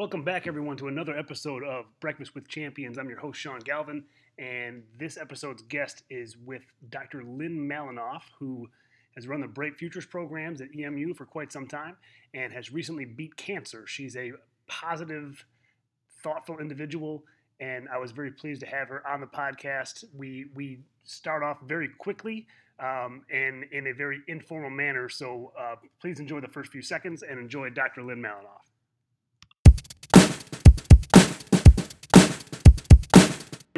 Welcome back, everyone, to another episode of Breakfast with Champions. I'm your host, Sean Galvin, and this episode's guest is with Dr. Lynn Malinoff, who has run the Bright Futures programs at EMU for quite some time and has recently beat cancer. She's a positive, thoughtful individual, and I was very pleased to have her on the podcast. We we start off very quickly um, and in a very informal manner, so uh, please enjoy the first few seconds and enjoy Dr. Lynn Malinoff.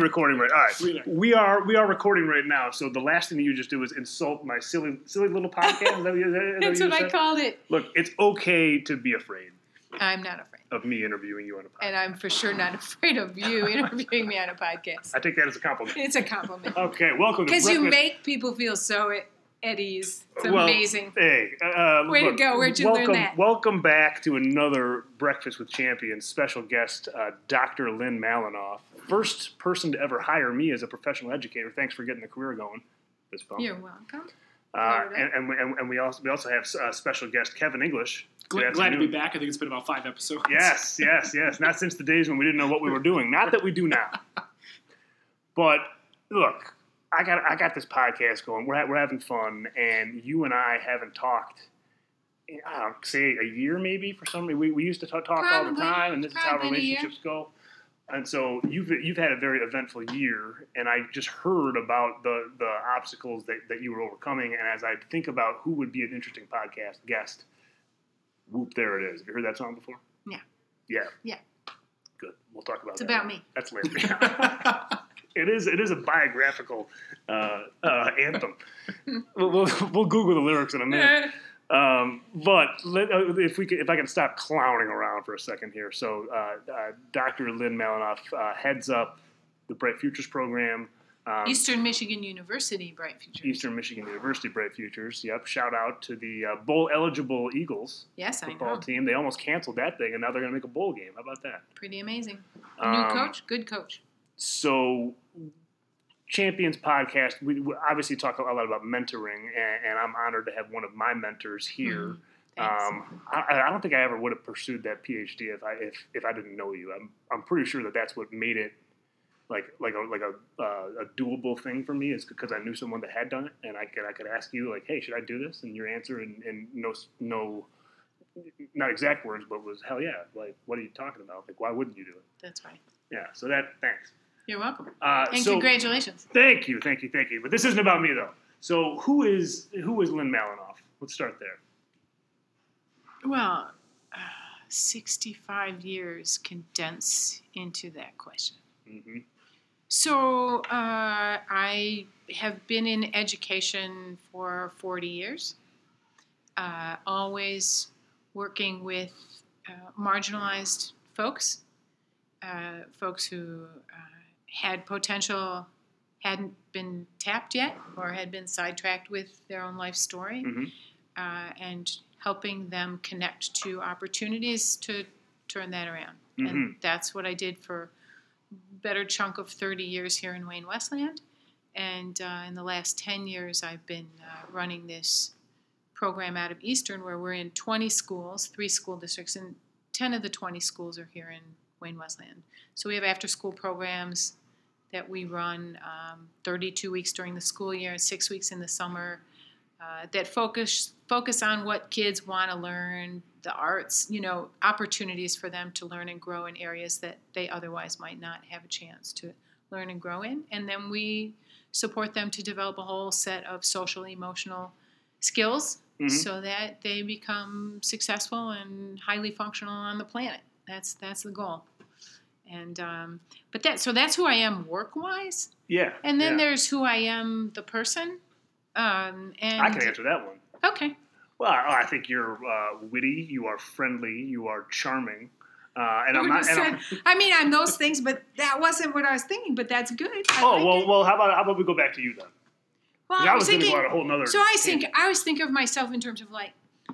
Recording right. All right, we are we are recording right now. So the last thing you just did was insult my silly silly little podcast. Is that, is that, is That's that what I called it. Look, it's okay to be afraid I'm not afraid. of me interviewing you on a podcast. And I'm for sure not afraid of you interviewing me on a podcast. I take that as a compliment. It's a compliment. Okay, welcome Because you make people feel so at, at ease. It's Well, amazing. Hey, uh, Way to go. Where'd you learn that? Welcome back to another Breakfast with Champions special guest, uh, Dr. Lynn Malinoff. First person to ever hire me as a professional educator. Thanks for getting the career going. This phone. You're welcome. Uh, and, and, we, and, and we also we also have uh, special guest Kevin English. Glad, glad to be back. I think it's been about five episodes. Yes, yes, yes. Not since the days when we didn't know what we were doing. Not that we do now. But look, I got I got this podcast going. We're we're having fun, and you and I haven't talked. in, I don't know, say a year maybe for some reason. We, we used to talk, talk all the time, and this is how Probably been a year. relationships go. And so you've you've had a very eventful year, and I just heard about the the obstacles that, that you were overcoming. And as I think about who would be an interesting podcast guest, whoop, there it is. Have you heard that song before? Yeah. Yeah. Yeah. Good. We'll talk about that. It's that. about me. That's later. it is. It is a biographical uh, uh, anthem. we'll, we'll, we'll Google the lyrics in a minute. Um, but let, uh, if we could, if I can stop clowning around for a second here. So, uh, uh, Dr. Lynn Malinoff uh, heads up the Bright Futures program. Um, Eastern Michigan University, Bright Futures. Eastern Michigan University Bright Futures. Yep. Shout out to the uh, bowl eligible Eagles Yes, I football team. They almost canceled that thing, and now they're going to make a bowl game. How about that? Pretty amazing. New Um, coach, good coach. so champions podcast we, we obviously talk a lot about mentoring and, and i'm honored to have one of my mentors here. Thanks. um, I, I don't think i ever would have pursued that phd if i if, if i didn't know you. I'm, I'm pretty sure that that's what made it like like a like a, uh, a doable thing for me is because i knew someone that had done it and i could i could ask you like hey should i do this? And your answer and, and no no not exact words but was hell yeah like what are you talking about? Like why wouldn't you do it? That's right. yeah so that thanks You're welcome. uh, And so, congratulations. Thank you, thank you, thank you. But this isn't about me though. So who is who is Lynn Malinoff? Let's start there. Well, uh, 65 years condense into that question. hmm So, uh, I have been in education for 40 years, uh, always working with uh, marginalized folks, uh, folks who uh, had potential, hadn't been tapped yet, or had been sidetracked with their own life story, hmm uh, and helping them connect to opportunities to turn that around. Mhm. And that's what I did for better chunk of 30 years here in Wayne Westland. And uh, in the last 10 years, I've been uh, running this program out of Eastern where we're in 20 schools, three school districts, and 10 of the 20 schools are here in Wayne Westland. So we have after school programs that we run um, 32 weeks during the school year, six weeks in the summer, uh, that focus focus on what kids want to learn, the arts, you know, opportunities for them to learn and grow in areas that they otherwise might not have a chance to learn and grow in. And then we support them to develop a whole set of social emotional skills Mhm. so that they become successful and highly functional on the planet. That's that's the goal. And um, but that so that's who I am work wise. Yeah. And then yeah. there's who I am the person. Um, and I can answer that one. Okay. Well, I, I think you're uh, witty. You are friendly. You are charming. Uh, and I'm not. And I'm, I mean, I'm those things, but that wasn't what I was thinking. But that's good. I oh like well, it. well. How about how about we go back to you then? Well, I I was was going to thinking. go on a whole nother. So I think. I always think of myself in terms of like,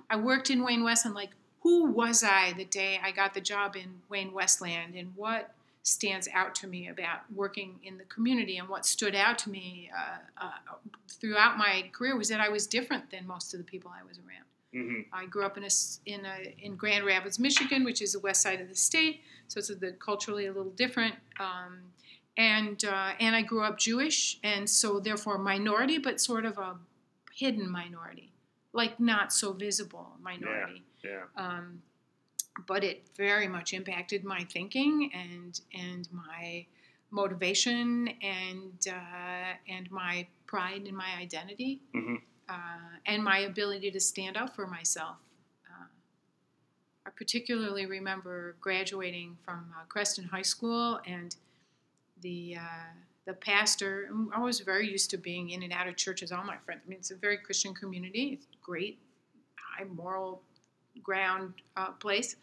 I worked in Wayne Westland Like, who was I the day I got the job in Wayne Westland, and what stands out to me about working in the community, and what stood out to me uh, uh, throughout my career was that I was different than most of the people I was around. hmm I grew up in a in a in Grand Rapids, Michigan, which is the west side of the state, so it's the, culturally a little different. Um, and uh, and I grew up Jewish, and so therefore minority, but sort of a hidden minority, like not so visible minority. Yeah. Um, but it very much impacted my thinking and and my motivation and uh, and my pride in my identity hmm uh, and my ability to stand up for myself. Uh, I particularly remember graduating from uh, Creston High School, and the uh, the pastor. I was very used to being in and out of churches. All my friends. I mean, it's a very Christian community. It's great, high moral ground uh, place.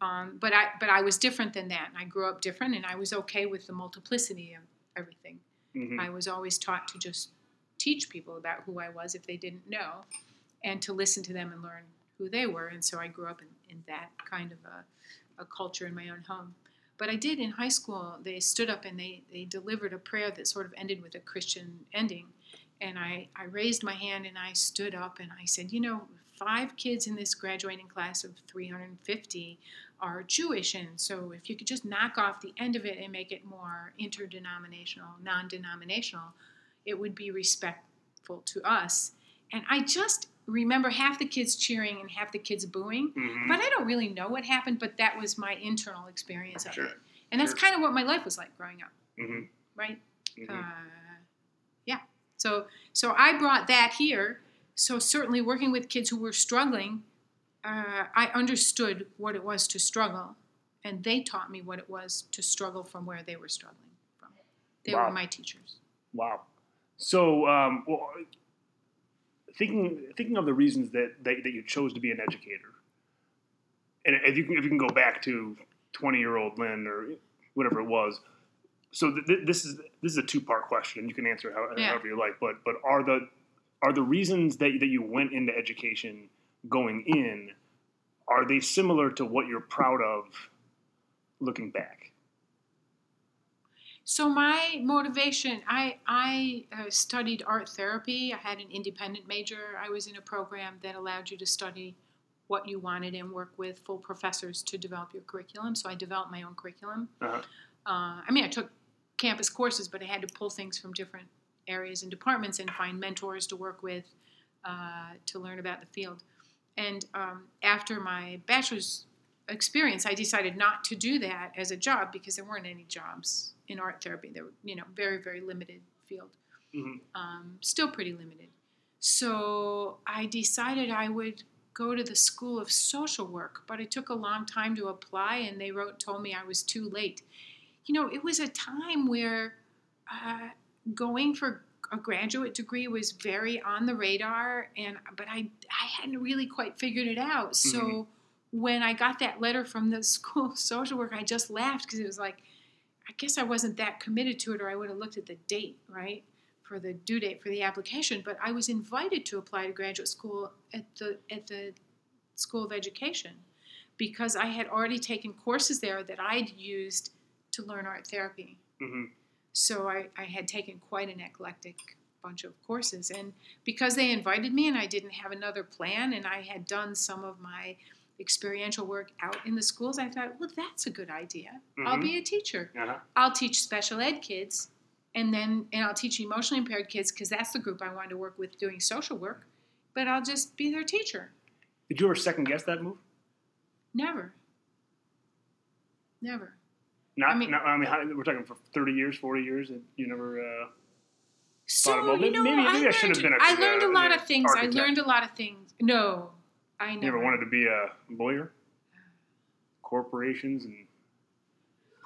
Um, but I but I was different than that, and I grew up different, and I was okay with the multiplicity of everything. hmm I was always taught to just teach people about who I was if they didn't know, and to listen to them and learn who they were. And so I grew up in, in that kind of a, a culture in my own home. But I did in high school, they stood up and they, they delivered a prayer that sort of ended with a Christian ending. And I, I raised my hand and I stood up and I said, You know, five kids in this graduating class of 350 are Jewish. And so if you could just knock off the end of it and make it more interdenominational, non denominational, it would be respectful to us. And I just remember half the kids cheering and half the kids booing. hmm But I don't really know what happened, but that was my internal experience of Sure. it. And that's Sure. kind of what my life was like growing up, hmm right? hmm Uh, yeah. So so I brought that here. So certainly working with kids who were struggling, uh, I understood what it was to struggle, and they taught me what it was to struggle from where they were struggling from. They Wow. were my teachers. Wow. So, um, well, thinking thinking of the reasons that, that that you chose to be an educator, and if you can if you can go back to twenty year old Lynn or whatever it was, so th- th- this is this is a two part question. You can answer it how, Yeah. however you like, but but are the are the reasons that that you went into education going in are they similar to what you're proud of looking back? So my motivation, I I uh, studied art therapy. I had an independent major. I was in a program that allowed you to study what you wanted and work with full professors to develop your curriculum. So I developed my own curriculum. Uh-huh. Uh, I mean, I took campus courses, but I had to pull things from different areas and departments and find mentors to work with uh, to learn about the field. And um, after my bachelor's experience, I decided not to do that as a job because there weren't any jobs in art therapy. There were, you know, very, very limited field. Mhm. Um, still pretty limited. So I decided I would go to the School of Social Work, but it took a long time to apply, and they wrote told me I was too late. You know, it was a time where uh, going for a graduate degree was very on the radar, and but I I hadn't really quite figured it out. So Mhm. when I got that letter from the School of Social Work, I just laughed because it was like, I guess I wasn't that committed to it, or I would have looked at the date, right? For the due date for the application, but I was invited to apply to graduate school at the at the School of Education because I had already taken courses there that I'd used to learn art therapy. hmm So I, I had taken quite an eclectic bunch of courses. And because they invited me and I didn't have another plan and I had done some of my experiential work out in the schools, I thought, well, that's a good idea. I'll Mhm. be a teacher. Uh-huh. I'll teach special ed kids and then and I'll teach emotionally impaired kids because that's the group I wanted to work with doing social work. But I'll just be their teacher. Did you ever second guess that move? Never. Never. Not, I mean- not, I mean, how, we're talking for thirty years, forty years, and you never. Uh, So Thought, you maybe- know, maybe- maybe I I, should have been a- I learned a uh, lot of things. architect. I learned a lot of things. No, I never. you ever wanted to be a lawyer? Corporations and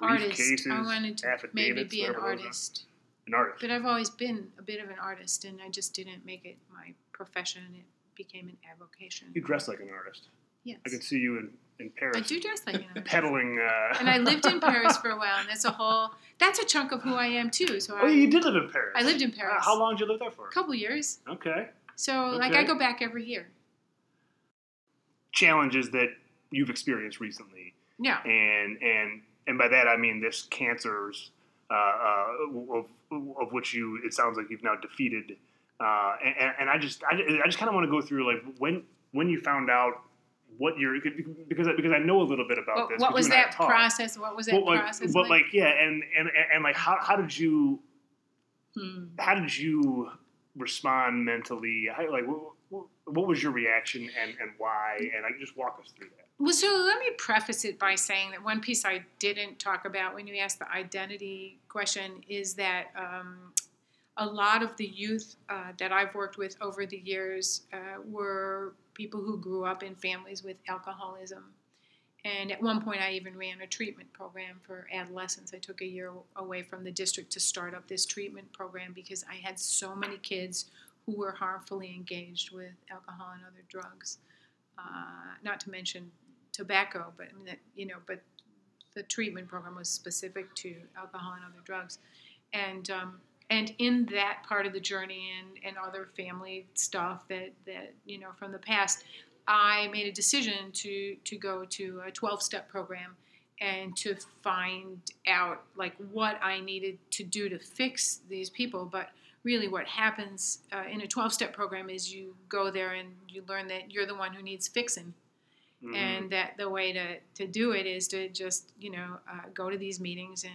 artist. briefcases, I wanted to maybe be an whatever those are. artist, an artist. but I've always been a bit of an artist, and I just didn't make it my profession. It became an avocation. You dress like an artist. Yes, I can see you in, in Paris I do dress like an artist. peddling. Uh, and I lived in Paris for a while, and that's a whole. That's a chunk of who I am too. So oh, I, you did live in Paris. I lived in Uh, Paris. how long did you live there for? A couple years. Okay. So like I go back every year. Challenges that you've experienced recently, Yeah. and and and by that I mean this cancers uh, uh, of, of which you it sounds like you've now defeated. Uh, and, and I just I, I just kind of want to go through like when when you found out what you're because because I know a little bit about What, this. What was I that process? What was that But like, process but like? like, yeah, and, and and like, how how did you Hmm. how did you respond mentally? How, like, what, what, what was your reaction and and why? And like, just walk us through that. Well, so let me preface it by saying that one piece I didn't talk about when you asked the identity question is that um, a lot of the youth uh, that I've worked with over the years uh, were people who grew up in families with alcoholism. And at one point, I even ran a treatment program for adolescents. I took a year away from the district to start up this treatment program because I had so many kids who were harmfully engaged with alcohol and other drugs. Uh, not to mention tobacco, but I mean that you know, but the treatment program was specific to alcohol and other drugs, and um, and in that part of the journey and, and other family stuff that that you know from the past, I made a decision to to go to a twelve step program and to find out like what I needed to do to fix these people, but really what happens uh, in a 12 step program is you go there and you learn that you're the one who needs fixing Mhm. and that the way to, to do it is to just you know uh, go to these meetings and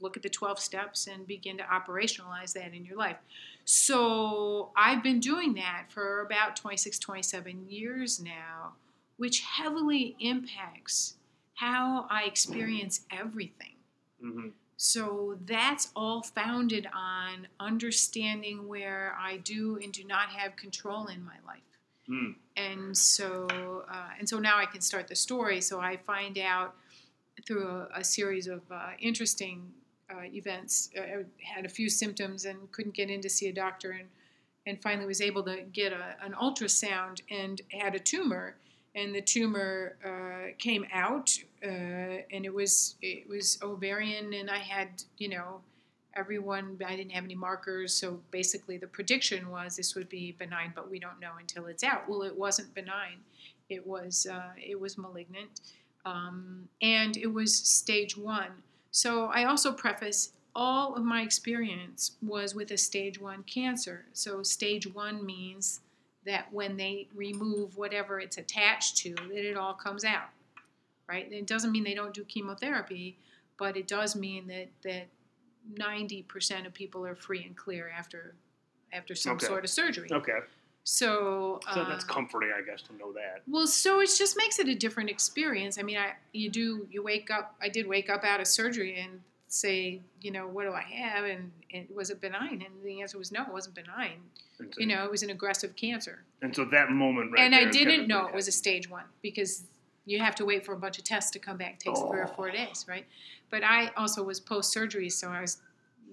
look at the 12 steps and begin to operationalize that in your life so i've been doing that for about 26 27 years now which heavily impacts how i experience everything Mhm. so that's all founded on understanding where I do and do not have control in my life. Mm. And so, uh, and so now I can start the story. So I find out through a, a series of uh, interesting uh, events. uh, I had a few symptoms and couldn't get in to see a doctor, and and finally was able to get a, an ultrasound and had a tumor. And the tumor uh, came out, uh, and it was it was ovarian, and I had you know everyone. I didn't have any markers, so basically the prediction was this would be benign, but we don't know until it's out. Well, it wasn't benign; it was uh, it was malignant, um, and it was stage one. So I also preface all of my experience was with a stage one cancer. So stage one means that when they remove whatever it's attached to, that it all comes out, right? It doesn't mean they don't do chemotherapy, but it does mean that that ninety percent of people are free and clear after after some Okay. sort of surgery. Okay, So, so that's uh, comforting, I guess, to know that. well, so it just makes it a different experience. I mean, I you do you wake up. I did wake up out of surgery and say, you know, what do I have? And, and was it benign? And the answer was no, it wasn't benign. So, You know, it was an aggressive cancer. and so that moment, right and I didn't know it was a stage one because you have to wait for a bunch of tests to come back. It takes three or four days, right? But I also was post surgery, so I was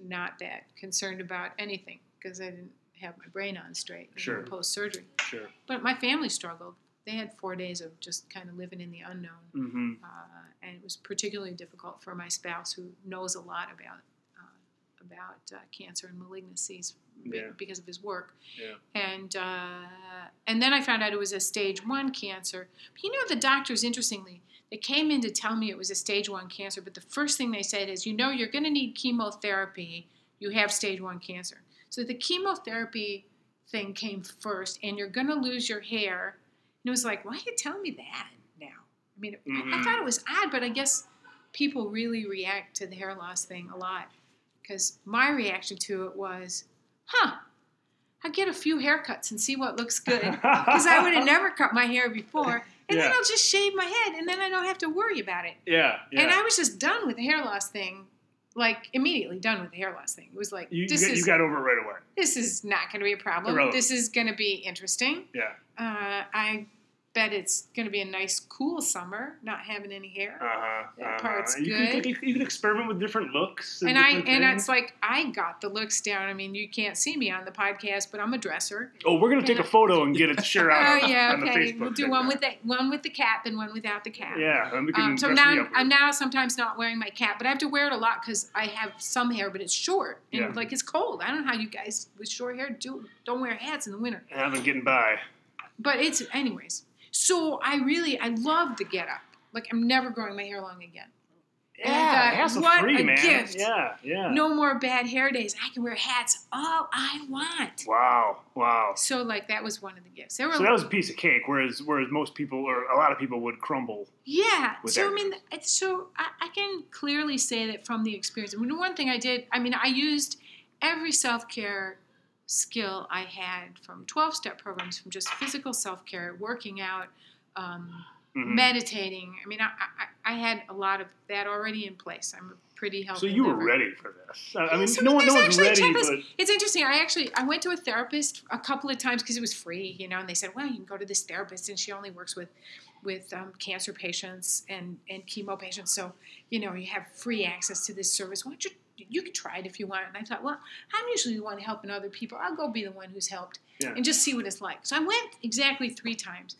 not that concerned about anything because I didn't have my brain on straight Sure. post surgery. Sure. But my family struggled. They had four days of just kind of living in the unknown. Mm-hmm. Uh, and it was particularly difficult for my spouse who knows a lot about uh, about uh, cancer and malignancies Yeah. because of his work. Yeah. And uh, and then I found out it was a stage one cancer. But you know, the doctors, interestingly, they came in to tell me it was a stage one cancer. But the first thing they said is, you know, you're going to need chemotherapy. You have stage one cancer. So the chemotherapy thing came first, and you're going to lose your hair. And it was like, why are you telling me that now? I mean, I, I Mhm. thought it was odd, but I guess people really react to the hair loss thing a lot. Because my reaction to it was, huh, I'll get a few haircuts and see what looks good. Because I would have never cut my hair before. And then I'll just shave my head, and then I don't have to worry about it. Yeah. Yeah. And I was just done with the hair loss thing, like immediately done with the hair loss thing. It was like, you, you, this, got, is, you got over it right away. this is not going to be a problem. Irrelevant. This is going to be interesting. Yeah. Uh, I bet it's going to be a nice, cool summer, not having any hair. Uh huh. That uh-huh. part's you good. Can, you, can experiment with different looks. And, and I different and it's like I got the looks down. I mean, you can't see me on the podcast, but I'm a dresser. Oh, we're gonna take a photo and get it to share out. Oh on, yeah, okay. Facebook We'll do one now. with the one with the cap and one without the cap. Yeah, and we can Um, so now I'm, I'm now sometimes not wearing my cap, but I have to wear it a lot because I have some hair, but it's short and Yeah. like it's cold. I don't know how you guys with short hair do don't wear hats in the winter. And I've been getting by. But it's anyways. So I really I love the get up. Like I'm never growing my hair long again. Yeah, thought, what free, a man. gift. Yeah, yeah. No more bad hair days. I can wear hats all I want. Wow, wow. So like that was one of the gifts. There were So that was a piece of cake, whereas whereas most people or a lot of people would crumble. Yeah. So I mean, it's- so I, I can clearly say that from the experience. I mean, one thing I did. I mean, I used every self care skill I had from twelve step programs, from just physical self care, working out, um, Mhm. meditating. I mean, I, I I had a lot of that already in place. I'm a pretty healthy. So you were liver. ready for this. I I mean, so no one, no one's ready, but It's interesting. I actually I went to a therapist a couple of times because it was free, you know, and they said, "Well, you can go to this therapist, and she only works with with um, cancer patients and and chemo patients, so you know you have free access to this service. Why don't you you could try it if you want?" And I thought, well, I'm usually the one helping other people. I'll go be the one who's helped Yeah. and just see what it's like. So I went exactly three times.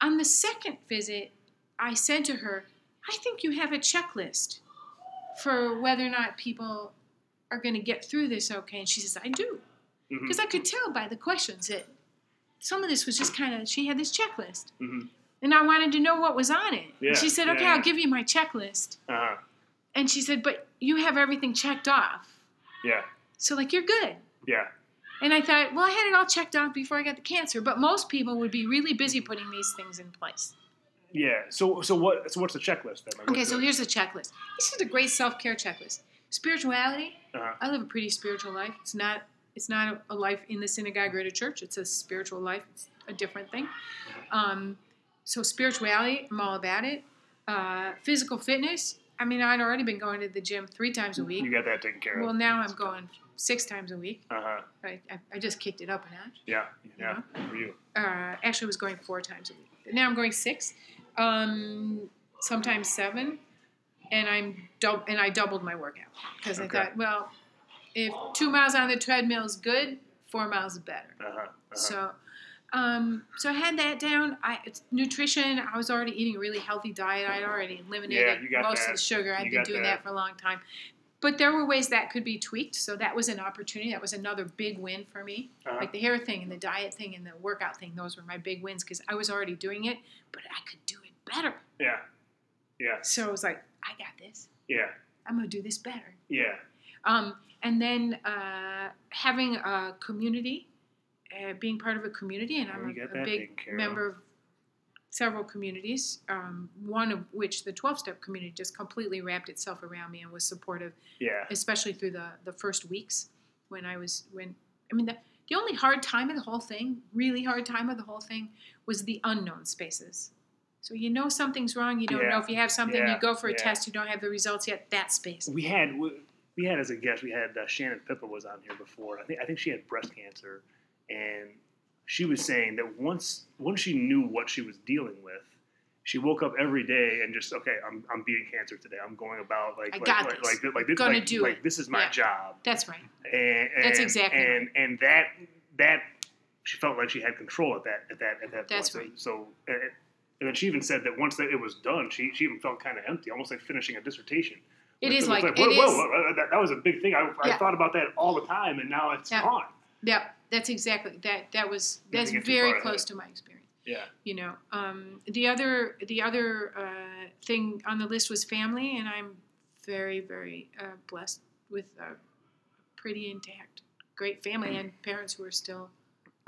On the second visit, I said to her, "I think you have a checklist." For whether or not people are going to get through this okay. And she says, I do. Because I could tell by the questions that some of this was just kind of, she had this checklist. mhm. And I wanted to know what was on it. Yeah, And she said, okay, yeah. I'll give you my checklist. Uh-huh. And she said, but you have everything checked off. Yeah, So, like, you're good. yeah. And I thought, well, I had it all checked off before I got the cancer. But most people would be really busy putting these things in place. Yeah. So so what so what's the checklist then? Like, Okay, so the- here's the checklist. This is a great self-care checklist. Spirituality. Uh-huh. I live a pretty spiritual life. It's not. It's not a, life in the synagogue or at a church. It's a spiritual life. It's a different thing. Um, so spirituality, I'm all about it. Uh, physical fitness. I mean, I'd already been going to the gym three times a week. you got that taken care of. Well, now I'm going six times a week. Uh huh. I, I, I just kicked it up a notch. Yeah. Yeah. For you. Uh, actually, I was going four times a week. But now I'm going six, um, sometimes seven, and I'm dub- and I doubled my workout because Okay. I thought, well, if two miles on the treadmill is good, four miles is better. Uh huh. Uh-huh. So, um, so I had that down. I nutrition. I was already eating a really healthy diet. I had already eliminated Yeah, most that. of the sugar. I'd You been doing that. that. for a long time. But there were ways that could be tweaked. So that was an opportunity. That was another big win for me. Uh-huh. Like the hair thing and the diet thing and the workout thing. Those were my big wins because I was already doing it, but I could do it better. yeah. Yeah. So I was like, I got this. Yeah. I'm gonna do this better. Yeah. Um, and then uh, having a community, uh, being part of a community, and I'm a, a big taken care of. member of several communities. Um, one of which, the 12-step community, just completely wrapped itself around me and was supportive, Yeah. especially through the the first weeks when I was when I mean the the only hard time of the whole thing, really hard time of the whole thing, was the unknown spaces. So you know something's wrong. You don't Yeah. know if you have something. Yeah. You go for a Yeah. test. You don't have the results yet. That space. We had we had as a guest we had uh, Shannon Pippa was on here before. I think I think she had breast cancer, and she was saying that once once she knew what she was dealing with, she woke up every day and just okay, I'm, I'm beating cancer today. I'm going about like I like got like, this. like like this Gonna like, do like it. this is my Yeah. job. That's right. And, and That's exactly and and that that she felt like she had control at that at that at that That's point. right. So, so uh, and then she even said that once that it was done, she she even felt kind of empty, almost like finishing a dissertation. It Like, is was like, whoa, it whoa, whoa, that, that was a big thing. I, I thought about that all the time, and now it's Yeah. gone. Yeah, that's exactly that. That was that's to get too very close to my experience. Yeah. You know, um, the other the other uh, thing on the list was family, and I'm very very uh, blessed with a pretty intact, great family and parents who are still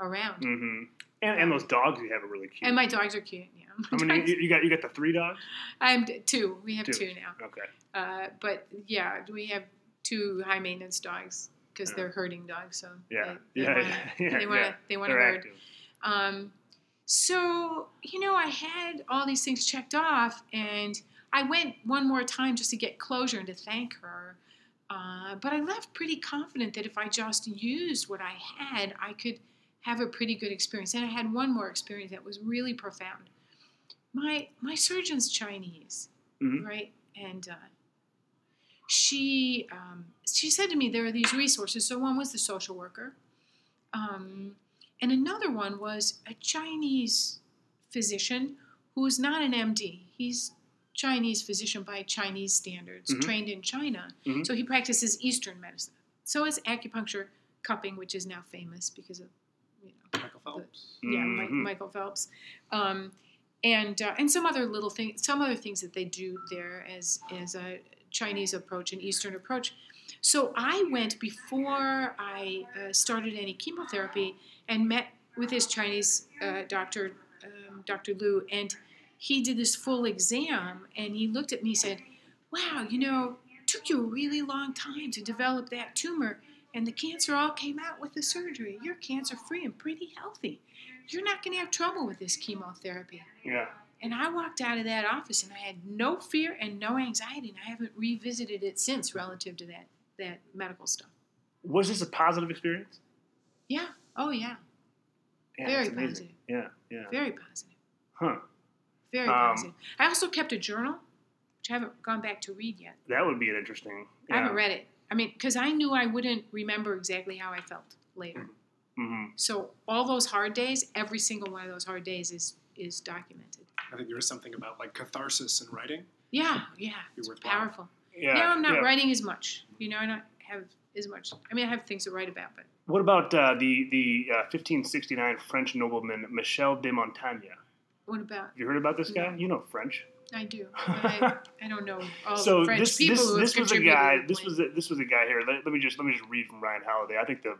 around. Mm-hmm. And, and those dogs you have are really cute. And my dogs are cute. Yeah, I mean, You, you got you got the three dogs. I'm two. We have Two. two now. Okay. Uh, but yeah, we have two high maintenance dogs because they're herding dogs. So Yeah. they, they Yeah, wanna, yeah, they want to yeah. they want to herd. Um, so you know, I had all these things checked off, and I went one more time just to get closure and to thank her. Uh, but I left pretty confident that if I just used what I had, I could have a pretty good experience. And I had one more experience that was really profound. My my surgeon's Chinese, Mhm. right? And uh, she um, she said to me there are these resources. So one was the social worker, um, and another one was a Chinese physician who's not an MD. He's Chinese physician by Chinese standards, Mhm. trained in China. Mhm. So he practices Eastern medicine. So is acupuncture, cupping, which is now famous because of you know Michael Phelps. yeah, Mi- Mhm. Michael Phelps. Um, and uh, and some other little things, some other things that they do there as as a Chinese approach, and Eastern approach. So I went before I uh, started any chemotherapy and met with this Chinese uh, doctor, um, Dr. Liu, and he did this full exam, and he looked at me and said, "Wow, you know, it took you a really long time to develop that tumor." And the cancer all came out with the surgery. You're cancer free and pretty healthy. You're not going to have trouble with this chemotherapy. Yeah. And I walked out of that office and I had no fear and no anxiety, and I haven't revisited it since relative to that that medical stuff. Was this a positive experience? Yeah. Oh yeah. Yeah, Very positive. Yeah, yeah. Very positive. Huh. Very Um, positive. I also kept a journal, which I haven't gone back to read yet. That would be an interesting. I haven't read it. I mean, because I knew I wouldn't remember exactly how I felt later. hmm So all those hard days, every single one of those hard days is is documented. I think there was something about like catharsis in writing. Yeah, yeah, Be it's worthwhile. powerful. Yeah. now I'm not yeah. writing as much. You know, I don't have as much. I mean, I have things to write about, but What about uh, the the uh, 1569 French nobleman Michel de Montaigne? what about? You heard about this guy? No. You know French. I do. But I, I don't know all so the French this people this, who have this was a guy. This was a, this was a guy here. Let, let me just let me just read from Ryan Holiday. I think the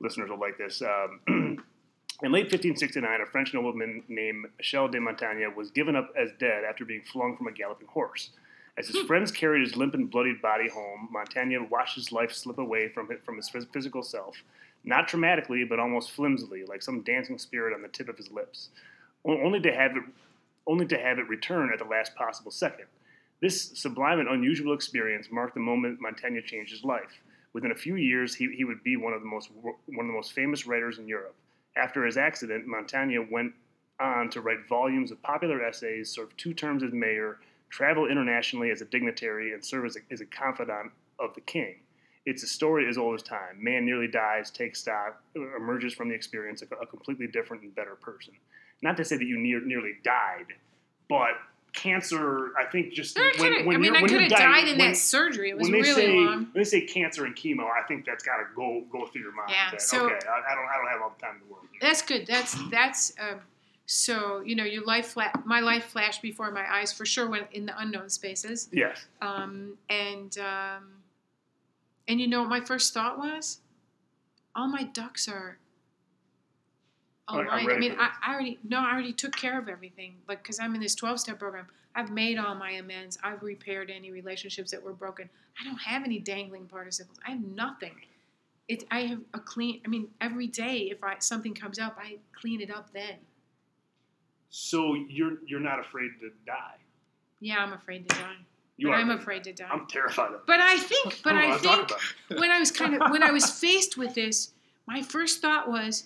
listeners will like this. Um, in late 1569, a French nobleman named Michel de Montaigne was given up as dead after being flung from a galloping horse. As his hmm. friends carried his limp and bloodied body home, Montaigne watched his life slip away from it, from his physical self, not dramatically, but almost flimsily, like some dancing spirit on the tip of his lips, only to have it only to have it return at the last possible second. This sublime and unusual experience marked the moment Montaigne changed his life. Within a few years, he, he would be one of the most one of the most famous writers in Europe. After his accident, Montaigne went on to write volumes of popular essays, serve two terms as mayor, travel internationally as a dignitary, and serve as a, as a confidant of the king. It's a story as old as time. Man nearly dies, takes stock, emerges from the experience a, a completely different and better person. Not to say that you near, nearly died, but cancer, I think just when, when I mean, I could have died in when- that surgery. It was really say long. when they say cancer and chemo, I think that's got to go go through your mind. Yeah, that, so- okay, I, I don't I don't have all the time in the world. That's good. That's that's um, so you know your life fla- my life flashed before my eyes for sure when in the unknown spaces. Yes. Um, and um, and you know what my first thought was? All my ducks are Oh, I'm. I mean, I. I already no, I already took care of everything. Like, because I'm in this 12 step program, I've made all my amends. I've repaired any relationships that were broken. I don't have any dangling participles. I have nothing. It, I have a clean. I mean, every day if I something comes up, I clean it up. Then, So you're you're not afraid to die. yeah, I'm afraid to die. You but are. I'm afraid to die. I'm terrified of. it. But I think, but don't oh, I think when I was kind of when I was faced with this, my first thought was,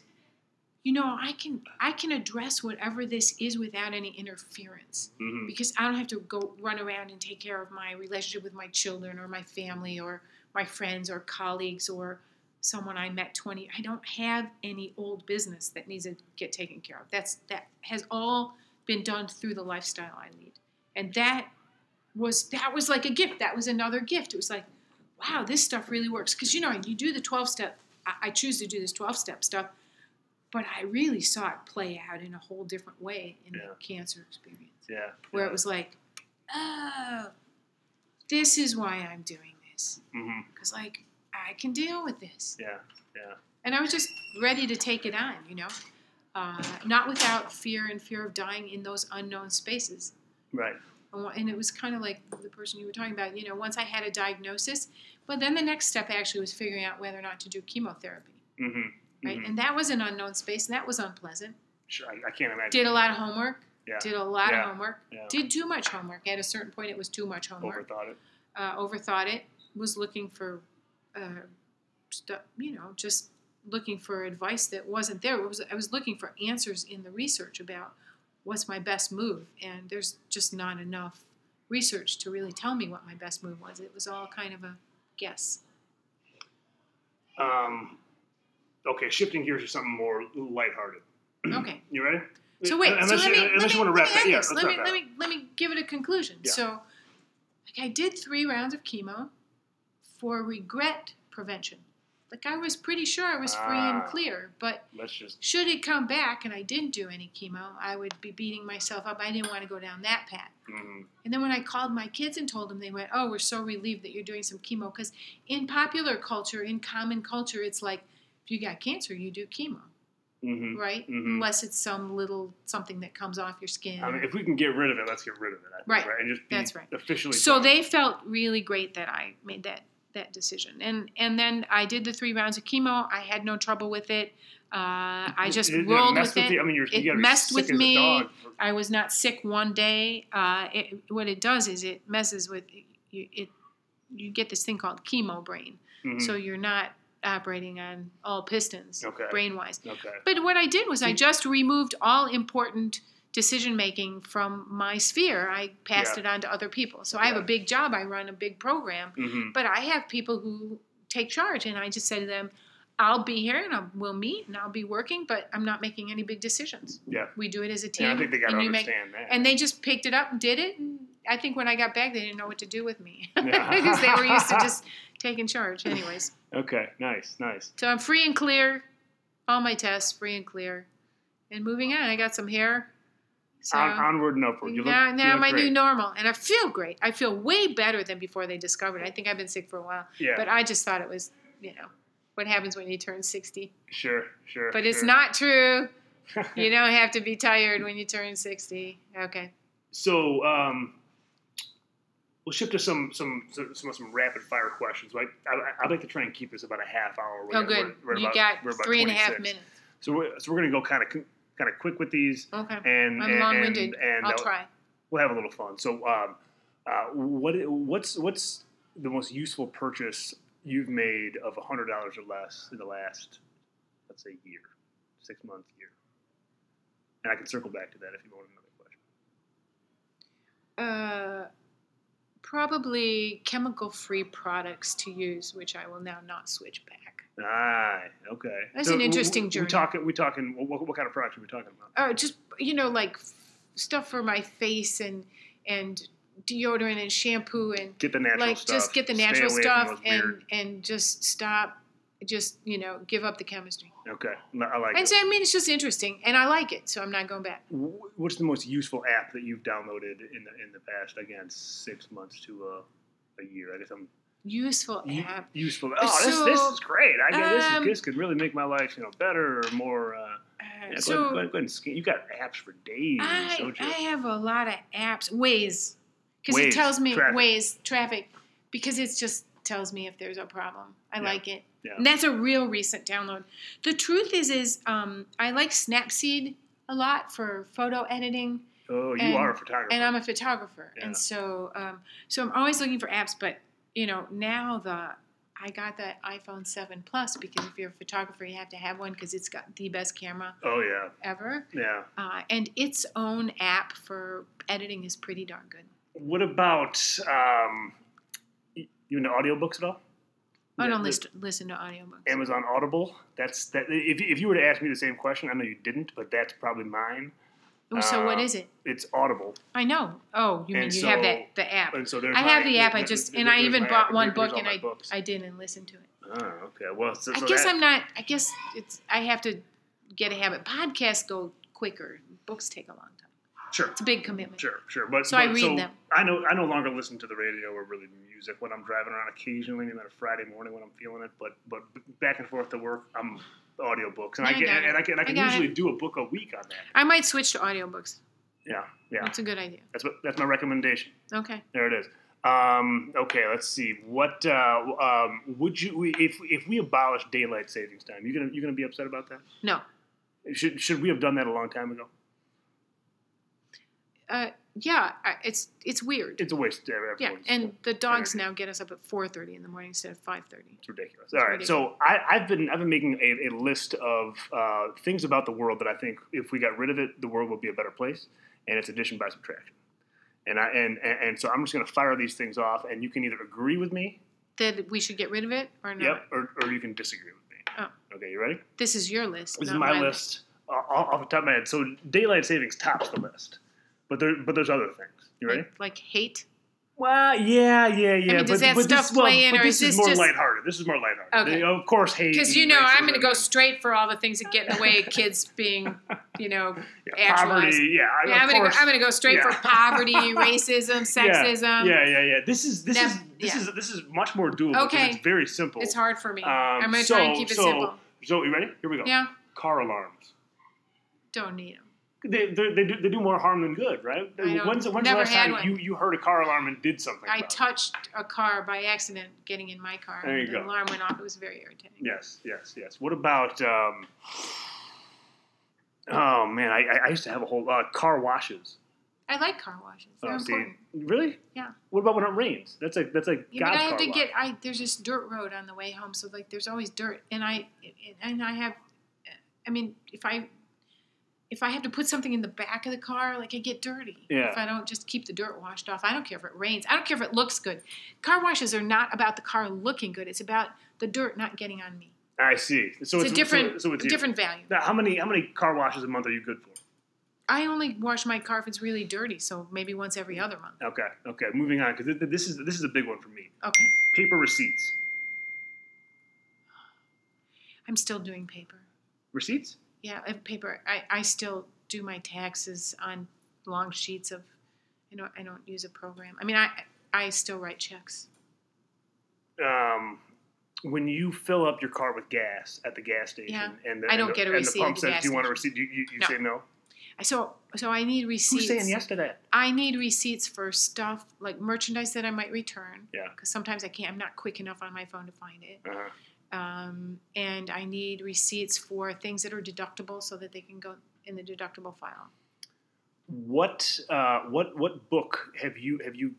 you know, I can I can address whatever this is without any interference Mhm. because I don't have to go run around and take care of my relationship with my children or my family or my friends or colleagues or someone I met 20 I don't have any old business that needs to get taken care of. That's that has all been done through the lifestyle I lead. And that was that was like a gift. That was another gift. It was like, wow, this stuff really works. Because you know, you do the 12 step, I, I choose to do this 12 step stuff, but I really saw it play out in a whole different way in Yeah. the cancer experience Yeah. where it was like, oh, this is why I'm doing this. Because, like, I can deal with this. Yeah. Yeah. And I was just ready to take it on, you know, uh, not without fear and fear of dying in those unknown spaces. Right. And it was kind of like the person you were talking about, you know, once I had a diagnosis, but then the next step actually was figuring out whether or not to do chemotherapy, hmm right? And that was an unknown space, and that was unpleasant. Sure. I, I can't imagine. Did a lot of homework, Yeah. did a lot Yeah. of homework, yeah. did too much homework. At a certain point, it was too much homework. Overthought it. uh, overthought it, was looking for, uh, you know, just looking for advice that wasn't there. It was, I was looking for answers in the research about what's my best move, and there's just not enough research to really tell me what my best move was. It was all kind of a guess. Um, okay, shifting gears to something more lighthearted. Okay. You ready? So wait, Unless so let you, me, unless let you me, want to let wrap me that. Yeah, Let me, let me, let me give it a conclusion. Yeah. So, like I did three rounds of chemo for regret prevention. like I was pretty sure I was free and Ah. clear. But Let's just. should it come back and I didn't do any chemo, I would be beating myself up. I didn't want to go down that path. mhm. And then when I called my kids and told them, they went, "Oh, we're so relieved that you're doing some chemo." Because in popular culture, in common culture, it's like if you got cancer, you do chemo, Mhm. right? Mhm. Unless it's some little something that comes off your skin. I mean, if we can get rid of it, let's get rid of it. Think, Right. right. And just be That's right. officially. so done. they felt really great that I made that that decision, and and then I did the three rounds of chemo. I had no trouble with it. Uh, I just It- it rolled messed with it. you. I mean, you're, It messed with me. I was not sick one day. Uh, it, what it does is it messes with you. It you get this thing called chemo brain, Mhm. so you're not operating on all pistons Okay. brain wise. okay. But what I did was I just removed all important decision making from my sphere. I passed Yeah. it on to other people. So I have a big job. I run a big program, mm-hmm. but I have people who take charge, and I just say to them. I'll be here and I'll, we'll meet and I'll be working, but I'm not making any big decisions. Yeah. We do it as a team. Yeah, I think they got to and make understand that. and they just picked it up and did it. And I think when I got back, they didn't know what to do with me because they were used to just taking charge. Anyways, okay. Nice. Nice. so I'm free and clear, all my tests free and clear, and moving on. I got some hair. So On, onward and upward. You now, look my great. new normal, and I feel great. I feel way better than before they discovered. it. I think I've been sick for a while, Yeah. but I just thought it was, you know, what happens when you turn 60. sure. Sure. But it's not true. You don't have to be tired when you turn 60. Okay. So um, we'll shift to some some some some, some rapid fire questions. Like I, I'd like to try and keep this about a half hour. We're Oh, good. we're- we're you about- got we're three and a half 26. minutes. So we're, so we're gonna go kind of kind of quick with these, Okay. and I'm and, long-winded. and, and I'll uh, try. we'll have a little fun. So um, uh, what what's what's the most useful purchase you've made of hundred dollars or less in the last let's say year, six months, year? And I can circle back to that if you want another question. Uh, probably chemical-free products to use, which I will now not switch back. Ah, okay. That's an w- interesting w- journey. We talking. We talking. What, what kind of products are we talking about? Oh, just you know, like f- stuff for my face and and deodorant and shampoo and Get the natural like stuff. just get the natural stuff and and just stop. Just you know, give up the chemistry. Okay, I like And it. so I mean, it's just interesting, and I like it, so I'm not going back. What's the most useful app that you've downloaded in the in the past? Again, six months to a, a year. I guess I'm Useful app. useful. Oh, this, this is great. I guess this, um, this could really make my life you know better or more. Uh, Uh, yeah, go, so ahead, go, ahead, go ahead and scan. You got apps for days, I, don't you? I have a lot of apps, Waze, because it tells me traffic. Waze traffic, because it's just tells me if there's a problem. I Yeah, like it, yeah. and that's a real recent download. The truth is, is um, I like Snapseed a lot for photo editing, oh, you and- are a photographer. and I'm a photographer, Yeah. and so um, so I'm always looking for apps. But you know, now the I got the iPhone 7 Plus because if you're a photographer, you have to have one because it's got the best camera oh yeah, ever. yeah. Uh, and its own app for editing is pretty darn good. What about um, you into audiobooks at all? I don't the- listen, to audiobooks. Amazon Audible. That's that. If, if you were to ask me the same question, I know you didn't, but that's probably mine. Oh, so what uh, is it? It's Audible, I know. Oh, you mean and you have that the app? and so there's. I have my- the app. I just and I even bought app. one book and I books. I didn't listen to it. Oh, okay. Well, so, I guess that- I'm not. I guess it's. I have to get a habit. Podcasts go quicker. Books take a long time. Sure, It's a big commitment. sure, sure. But So I but- read them. I know I no longer listen to the radio or really music when I'm driving around. Occasionally, maybe on a Friday morning when I'm feeling it. But but back and forth to work, I'm audiobooks, and I, I can got and I can I I can got usually it. do a book a week on that. I might switch to audiobooks. Yeah, yeah. That's a good idea. That's what that's my recommendation. Okay. There it is. Um, okay, let's see. What uh, um, would you if if we abolish daylight savings time? You gonna you gonna be upset about that? No. Should should we have done that a long time ago? Uh, yeah. It's it's weird. It's a waste. Of time. Yeah, and the dogs now get us up at 4:30 in the morning instead of 5:30. It's ridiculous. All right, so I, I've been I've been making a, a list of uh, things about the world that I think if we got rid of it, the world would be a better place, and it's addition by subtraction. And I and, and, and so I'm just going to fire these things off, and you can either agree with me, That we should get rid of it or not. yep, or, or you can disagree with me. Oh. Okay, you ready? This is your list. This is my my list uh, off the top of my head. So daylight savings tops the list, but there but there's other things. You ready? Like, like hate. Well, yeah, yeah, yeah. I mean, does but, that but stuff this, well, play in, but or this is is this more just- lighthearted. This is more lighthearted. Okay. They- of course, hate. Because you know, I'm going to go straight for all the things that get in the way of kids being, you know, yeah, poverty. Yeah, I- Yeah, of I'm gonna, go, I'm gonna go straight Yeah. for poverty, racism, sexism. Yeah, yeah, yeah. This is this Nev- is this yeah. is this is much more doable. Okay. it's very simple. It's hard for me. Um, I'm gonna so, try and keep it so, simple. So, you ready? Here we go. Yeah, Car alarms. don't need them. They, they, they, do, they do more harm than good, right? When's when's the last time one. you, you heard a car alarm and did something? I about it? touched a car by accident getting in my car. There you go. The alarm went off. It was very irritating. Yes, yes, yes. What about? Um, oh man, I, I- used to have a whole uh, car washes. I like car washes. They're Oh, see, really? Yeah. What about when it rains? That's like that's like Yeah, God's but I have car to wash. get. I there's this dirt road on the way home, so like there's always dirt, and I and I have. I mean, if I if I have to put something in the back of the car, like I get dirty. Yeah. If I don't just keep the dirt washed off, I don't care if it rains. I don't care if it looks good. Car washes are not about the car looking good. It's about the dirt not getting on me. I see. So It's, a different, So, so it's different value. Now, how many how many car washes a month are you good for? I only wash my car if it's really dirty, so maybe once every other month. Okay, okay. Moving on because this is this is a big one for me. Okay, Paper receipts. I'm still doing paper. Receipts? Yeah, I paper. I, I still do my taxes on long sheets of. I don't I don't use a program. I mean, I I still write checks. Um, when you fill up your car with gas at the gas station, Yeah. and the, I don't and the, get a and the pump says, "Do you want a station." receipt?" You, you, you No. say no. I so so I need receipts. Who's saying yes to that? I need receipts for stuff like merchandise that I might return. Yeah. Because sometimes I can't. I'm not quick enough on my phone to find it. Uh-huh. Um, and I need receipts for things that are deductible so that they can go in the deductible file. What uh, what what book have you have you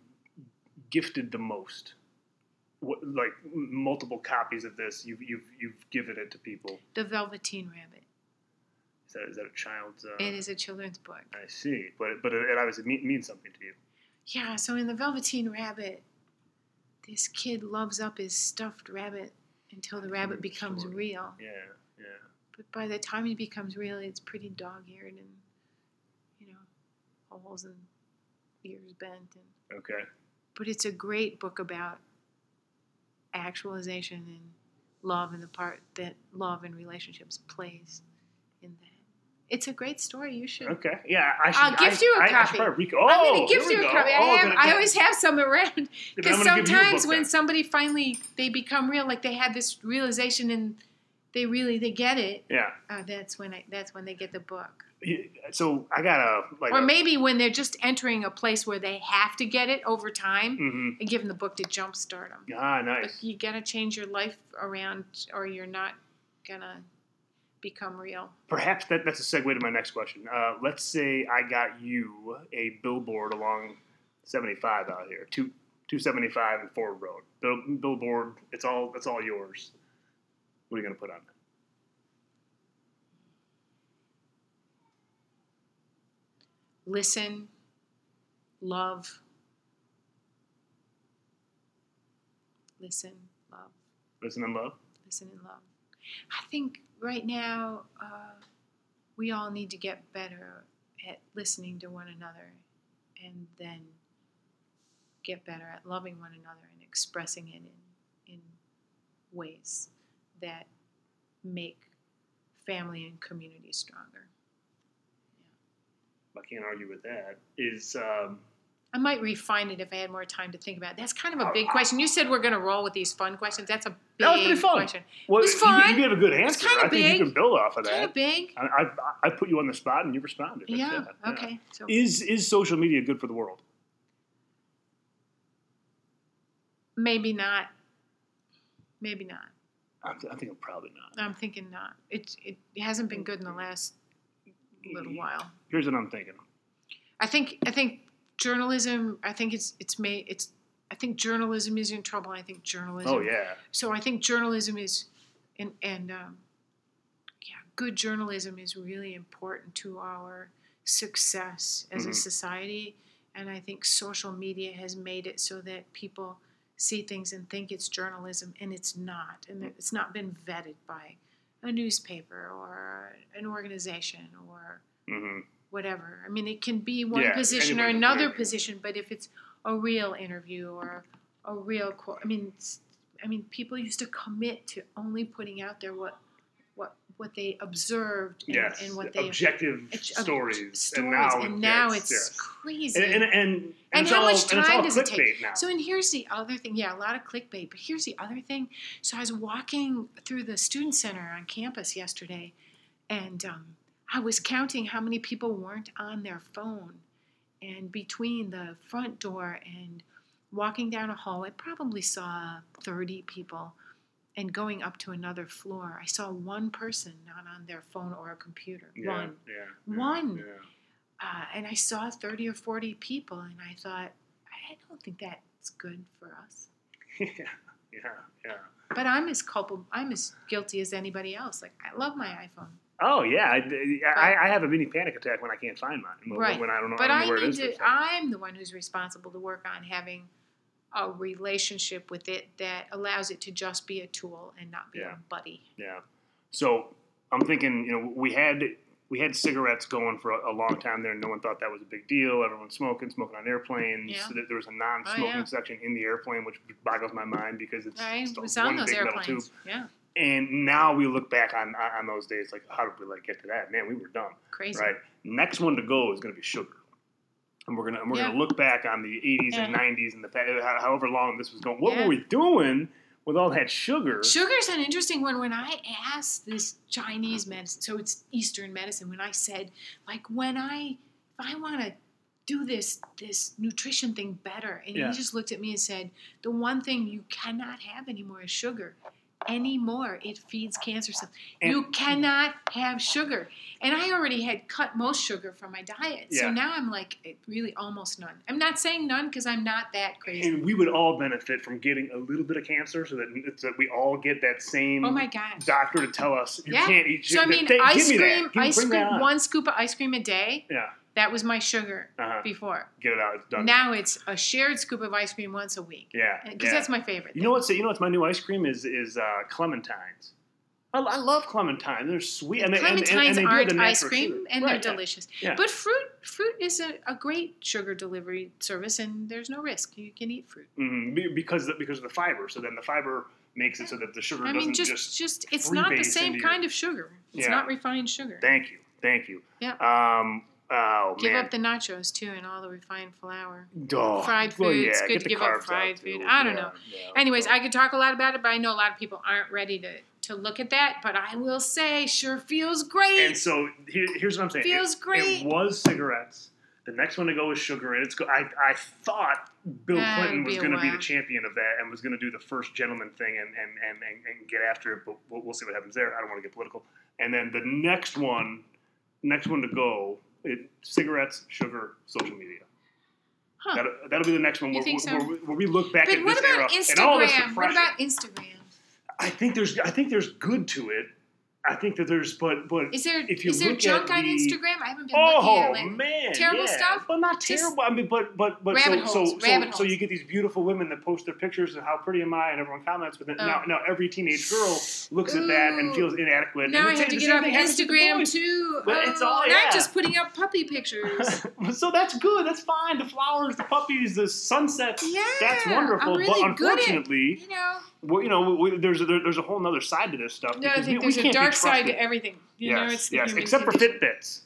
gifted the most? What, like multiple copies of this, you've you've you've given it to people. The Velveteen Rabbit. Is that is that a child's? Uh, It is a children's book. I see, but but it obviously mean, means something to you. Yeah, so in the Velveteen Rabbit, this kid loves up his stuffed rabbit until the rabbit becomes real. Yeah, yeah. But by the time he becomes real, it's pretty dog-eared and, you know, holes and ears bent. And Okay. but it's a great book about actualization and love and the part that love and relationships plays in that. It's a great story. You should. Okay. Yeah, I should. I'll gift I, you a I, I should copy. probably rec- oh, I'm here gift you a go. copy. I, Oh, have, I always have some around. Because gonna give you a sometimes when then. somebody finally they become real, like they have this realization and they really they get it, yeah. uh, that's when I that's when they get the book. So I got a like. Or a, maybe when they're just entering a place where they have to get it over time, Mhm. and give them the book to jumpstart them. Ah, But nice. you gotta change your life around, or you're not gonna become real. Perhaps that, that's a segue to my next question. Uh, let's say I got you a billboard along 75 out here, two 275 and Ford Road. Bill, billboard, it's all it's all yours. What are you gonna put on it? Listen, love. Listen, love. Listen and love. listen and love. I think right now uh, we all need to get better at listening to one another and then get better at loving one another and expressing it in, in ways that make family and community stronger. I can't argue with that. Is um, I might refine it if I had more time to think about it. That's kind of a Oh, big question. You said we're going to roll with these fun questions. That's a That was pretty fun. question. well, it was you- fun. You, gave a good answer. kinda I think big. you can build off of Kind that. of big. I, I, I put you on the spot and you responded. That's Yeah. it. Yeah. Okay. So Is is social media good for the world? maybe not. Maybe not. I'm, I think I'm probably not. I'm thinking not. It, it hasn't been good in the last little while. Here's what I'm thinking. I think I think journalism. I think it's it's made it's. I think journalism is in trouble. I think journalism. Oh yeah. So I think journalism is, and and um, yeah, good journalism is really important to our success as a Mhm. society. And I think social media has made it so that people see things and think it's journalism, and it's not. And it's not been vetted by a newspaper or an organization or hmm whatever. I mean, it can be one Yeah, position or anybody can put another position, but if it's a real interview or a real quote. I mean, I mean, people used to commit to only putting out there what what what they observed and, yes, and what they objective ob- stories. stories, and now, and now it's yes. crazy. And, and, and, and how all, much and it's all time does it take? now. So, and here's the other thing. Yeah, a lot of clickbait. But here's the other thing. So, I was walking through the student center on campus yesterday, and um, I was counting how many people weren't on their phone. And between the front door and walking down a hall, I probably saw 30 people. And going up to another floor, I saw one person not on their phone or a computer. yeah, One Yeah, One. Yeah. uh, and I saw 30 or 40 people, and I thought, I don't think that's good for us. yeah, yeah, yeah. But I'm as culpable, I'm as guilty as anybody else. Like, I love my iPhone. Oh yeah, I, I, I have a mini panic attack when I can't find mine. When, Right. when I don't know, But I don't I know where it need to. I'm the one who's responsible to work on having a relationship with it that allows it to just be a tool and not be Yeah. a buddy. Yeah. So I'm thinking, you know, we had we had cigarettes going for a, a long time there, and no one thought that was a big deal. Everyone's smoking, smoking on airplanes. Yeah. So there was a non-smoking Oh, yeah. section in the airplane, which boggles my mind because it's I just a- was on one those big metal airplanes. tube. Yeah, And now we look back on on those days, like how did we like get to that? Man, we were dumb, crazy. right? Next one to go is going to be sugar. And we're gonna and we're Yeah. gonna look back on the 80s and 90s and the pa- uh, however long this was going. What Yeah. were we doing with all that sugar? Sugar's an interesting one. When I asked this Chinese medicine, so it's Eastern medicine. When I said, like, when I, if I want to do this this nutrition thing better, and Yeah. he just looked at me and said, the one thing you cannot have anymore is sugar. Anymore, it feeds cancer cells. And- you cannot have sugar, and I already had cut most sugar from my diet. Yeah. So now I'm like, really almost none. I'm not saying none because I'm not that crazy. and we would all benefit from getting a little bit of cancer, so that, so that we all get that same oh my gosh. doctor to tell us you Yeah. can't eat sugar. So I mean, Th- ice give me that. cream, ice cream, one scoop of ice cream a day. Yeah, That was my sugar uh-huh. before. get it out. It's done. Now it's a shared scoop of ice cream once a week. yeah, Because yeah. that's my favorite. You know what's you know what's my new ice cream is is uh, clementines. I, I love clementines. They're sweet and and, and, Clementines and they do have aren't the ice cream, sugar. and Right, they're yeah. delicious. Yeah. But fruit, fruit is a, a great sugar delivery service, and there's no risk. You can eat fruit. mm-hmm. because of- because of the fiber. So then the fiber makes it so that the sugar I doesn't mean, just, just. just, it's not the same into your- kind of sugar. It's Yeah. not refined sugar. Thank you, thank you. Yeah. Um. Oh give man. up the nachos too, and all the refined flour. Oh, fried well, food. yeah, It's good to give up fried food. I don't Yeah, know. yeah. Anyways, I could talk a lot about it, but I know a lot of people aren't ready to to look at that. But I will say, sure feels great. And so here, here's what I'm saying. Feels It- great. It was cigarettes. The next one to go was sugar, and it's. Go- I I thought Bill Uh, Clinton was going to be the champion of that and was going to do the first gentleman thing and and, and, and, and get after it, but we'll, we'll see what happens there. I don't want to get political. And then the next one, next one to go, it, cigarettes, sugar, social media. Huh. That'll, that'll be the next one where, where, so? where, where we look back but at this era and all this Instagram? What about Instagram? I think there's I think there's good to it. I think that there's but but Is there if you is there junk on the- Instagram? I haven't been looking at Oh it man, Terrible yeah. stuff? but not Just terrible. I mean, but but but so rabbit so so, so you get these beautiful women that post their pictures of how pretty am I, and everyone comments. But then Oh. now, now every teenage girl looks at that and feels inadequate. Now and I have to get off thing happens with the Instagram too. But oh, it's all- yeah. I'm just putting up puppy pictures. so that's good. That's fine. The flowers, the puppies, the sunsets. Yeah, that's wonderful. Really but good at- unfortunately, you know, well, you know, we, there's a, there, there's a whole other side to this stuff. no, I think we, we there's a can't dark side to everything. You yes, know, it's yes, except for. Fitbits.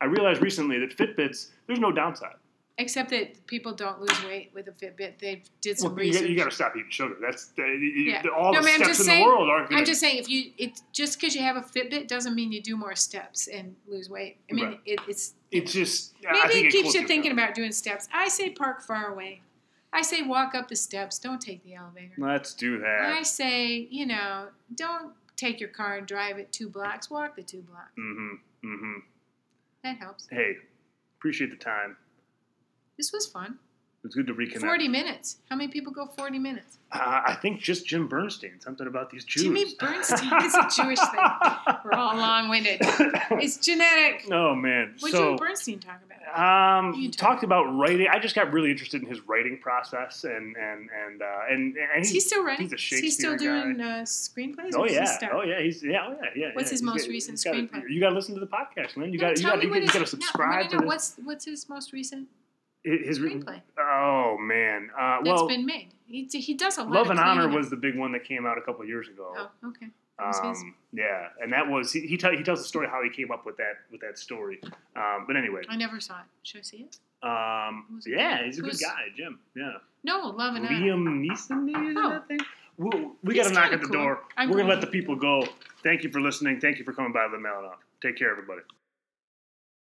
I realized recently that Fitbits, there's no downside. Except that people don't lose weight with a Fitbit. They did some Well, you, research. got, to stop eating sugar. That's uh, Yeah. all No, the man, I'm steps just in saying- the world aren't going I'm just saying, if you it just because you have a Fitbit doesn't mean you do more steps and lose weight. I mean, Right. it, it's It's just maybe it keeps you thinking about doing steps. I say park far away. I say walk up the steps. Don't take the elevator. Let's do that. I say, you know, don't take your car and drive it two blocks. Walk the two blocks. Mm-hmm. Mm-hmm. That helps. Hey, appreciate the time. This was fun. It's good to reconnect. 40 minutes. How many people go 40 minutes? Uh, I think just Jim Burnstein. Something about these Jews. Jimmy Burnstein is a Jewish thing. We're all long winded. It's genetic. oh man. What so, Jimmy Burnstein talk about? Um, talked about writing. I just got really interested in his writing process, and and and uh, and, and Is he still writing? he's a still Shakespeare guy. doing uh, screenplays? Oh or does he yeah, oh yeah, he's yeah, oh yeah, yeah. What's yeah. his He's most got- recent he's gotta- screenplay? You got to listen to the podcast, Lynn. You No, got you got you got to subscribe no, to no, this. What's what's his most recent? his Screenplay. Oh man, uh, That's well, been made. He, he does a lot Love and Honor was the big one that came out a couple years ago. Oh, okay. That was his. Um, yeah, and that was he. He, tell, he tells the story how he came up with that with that story. Um, but anyway, I never saw it. Should I see it? um, yeah, he's a good guy, Jim. Yeah, No, Love and. Liam Neeson. Maybe is Oh. that thing? We'll, we got to knock at the cool. door. I'm We're gonna let the people go. Thank you for listening. Thank you for coming by the Malinoff. Take care, everybody.